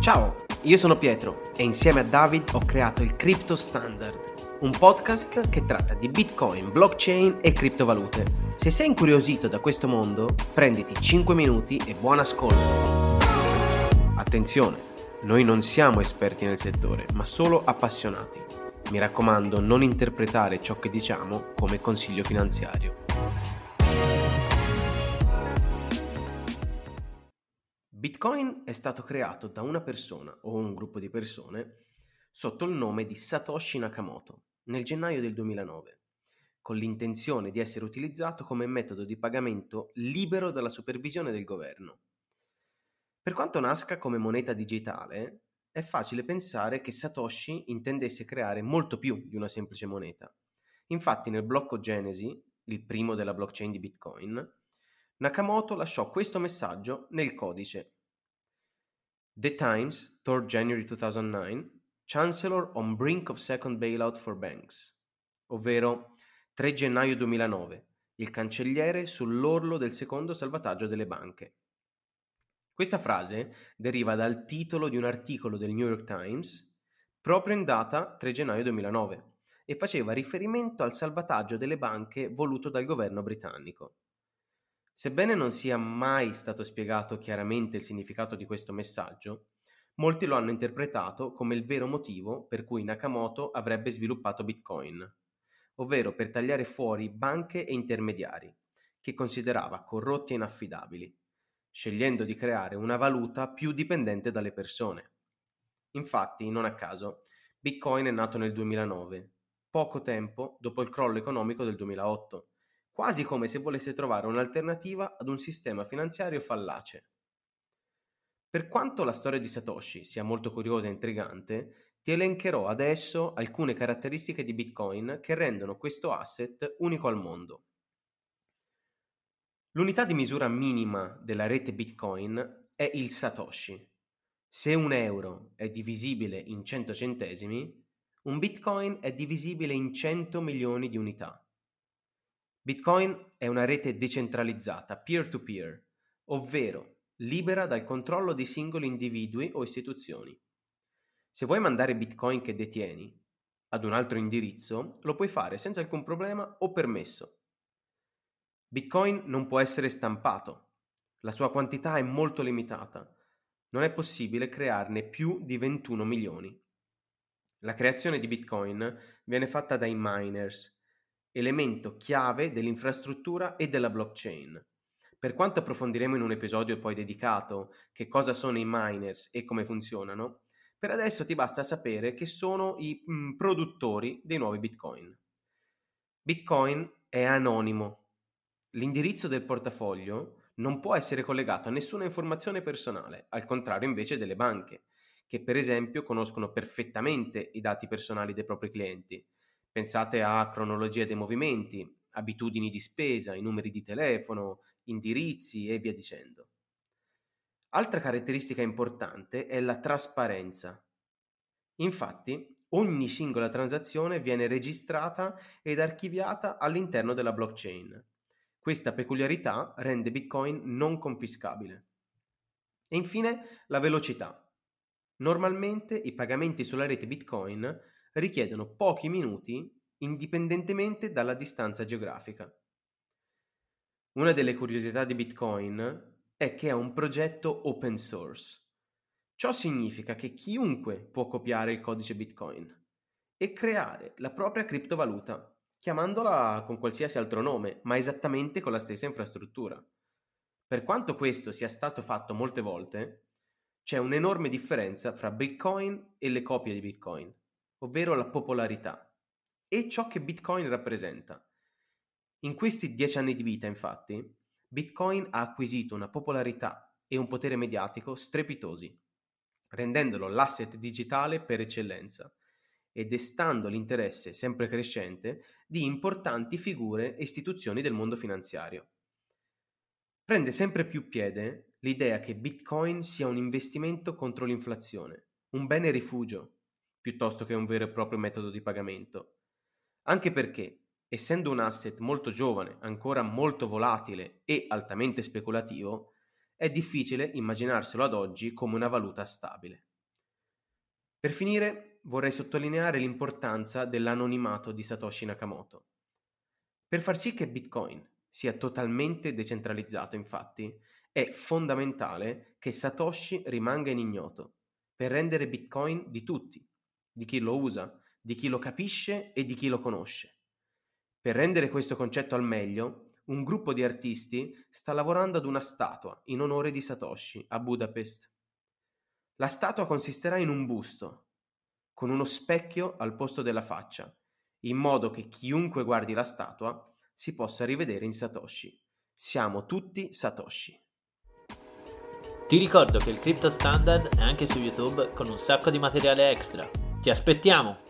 Ciao, io sono Pietro e insieme a David ho creato il Crypto Standard, un podcast che tratta di Bitcoin, blockchain e criptovalute. Se sei incuriosito da questo mondo, prenditi 5 minuti e buon ascolto. Attenzione, noi non siamo esperti nel settore, ma solo appassionati. Mi raccomando, non interpretare ciò che diciamo come consiglio finanziario. Bitcoin è stato creato da una persona o un gruppo di persone sotto il nome di Satoshi Nakamoto nel gennaio del 2009, con l'intenzione di essere utilizzato come metodo di pagamento libero dalla supervisione del governo. Per quanto nasca come moneta digitale, è facile pensare che Satoshi intendesse creare molto più di una semplice moneta. Infatti nel blocco Genesi, il primo della blockchain di Bitcoin, Nakamoto lasciò questo messaggio nel codice. The Times, 3 January 2009, Chancellor on brink of second bailout for banks, ovvero 3 gennaio 2009, il cancelliere sull'orlo del secondo salvataggio delle banche. Questa frase deriva dal titolo di un articolo del New York Times proprio in data 3 gennaio 2009 e faceva riferimento al salvataggio delle banche voluto dal governo britannico. Sebbene non sia mai stato spiegato chiaramente il significato di questo messaggio, molti lo hanno interpretato come il vero motivo per cui Nakamoto avrebbe sviluppato Bitcoin, ovvero per tagliare fuori banche e intermediari, che considerava corrotti e inaffidabili, scegliendo di creare una valuta più dipendente dalle persone. Infatti, non a caso, Bitcoin è nato nel 2009, poco tempo dopo il crollo economico del 2008 quasi come se volesse trovare un'alternativa ad un sistema finanziario fallace. Per quanto la storia di Satoshi sia molto curiosa e intrigante, ti elencherò adesso alcune caratteristiche di Bitcoin che rendono questo asset unico al mondo. L'unità di misura minima della rete Bitcoin è il Satoshi. Se un euro è divisibile in 100 centesimi, un Bitcoin è divisibile in 100 milioni di unità. Bitcoin è una rete decentralizzata, peer-to-peer, ovvero libera dal controllo di singoli individui o istituzioni. Se vuoi mandare Bitcoin che detieni ad un altro indirizzo, lo puoi fare senza alcun problema o permesso. Bitcoin non può essere stampato, la sua quantità è molto limitata, non è possibile crearne più di 21 milioni. La creazione di Bitcoin viene fatta dai miners, elemento chiave dell'infrastruttura e della blockchain. Per quanto approfondiremo in un episodio poi dedicato che cosa sono i miners e come funzionano, per adesso ti basta sapere che sono i mm, produttori dei nuovi bitcoin. Bitcoin è anonimo. L'indirizzo del portafoglio non può essere collegato a nessuna informazione personale, al contrario invece delle banche, che per esempio conoscono perfettamente i dati personali dei propri clienti Pensate a cronologia dei movimenti, abitudini di spesa, i numeri di telefono, indirizzi e via dicendo. Altra caratteristica importante è la trasparenza. Infatti, ogni singola transazione viene registrata ed archiviata all'interno della blockchain. Questa peculiarità rende Bitcoin non confiscabile. E infine la velocità. Normalmente i pagamenti sulla rete Bitcoin richiedono pochi minuti indipendentemente dalla distanza geografica. Una delle curiosità di Bitcoin è che è un progetto open source. Ciò significa che chiunque può copiare il codice Bitcoin e creare la propria criptovaluta, chiamandola con qualsiasi altro nome, ma esattamente con la stessa infrastruttura. Per quanto questo sia stato fatto molte volte, c'è un'enorme differenza fra Bitcoin e le copie di Bitcoin ovvero la popolarità, e ciò che Bitcoin rappresenta. In questi dieci anni di vita, infatti, Bitcoin ha acquisito una popolarità e un potere mediatico strepitosi, rendendolo l'asset digitale per eccellenza e destando l'interesse sempre crescente di importanti figure e istituzioni del mondo finanziario. Prende sempre più piede l'idea che Bitcoin sia un investimento contro l'inflazione, un bene rifugio piuttosto che un vero e proprio metodo di pagamento. Anche perché, essendo un asset molto giovane, ancora molto volatile e altamente speculativo, è difficile immaginarselo ad oggi come una valuta stabile. Per finire, vorrei sottolineare l'importanza dell'anonimato di Satoshi Nakamoto. Per far sì che Bitcoin sia totalmente decentralizzato, infatti, è fondamentale che Satoshi rimanga in ignoto per rendere Bitcoin di tutti, di chi lo usa, di chi lo capisce e di chi lo conosce. Per rendere questo concetto al meglio, un gruppo di artisti sta lavorando ad una statua in onore di Satoshi a Budapest. La statua consisterà in un busto, con uno specchio al posto della faccia, in modo che chiunque guardi la statua si possa rivedere in Satoshi. Siamo tutti Satoshi. Ti ricordo che il Crypto Standard è anche su YouTube con un sacco di materiale extra. Ti aspettiamo!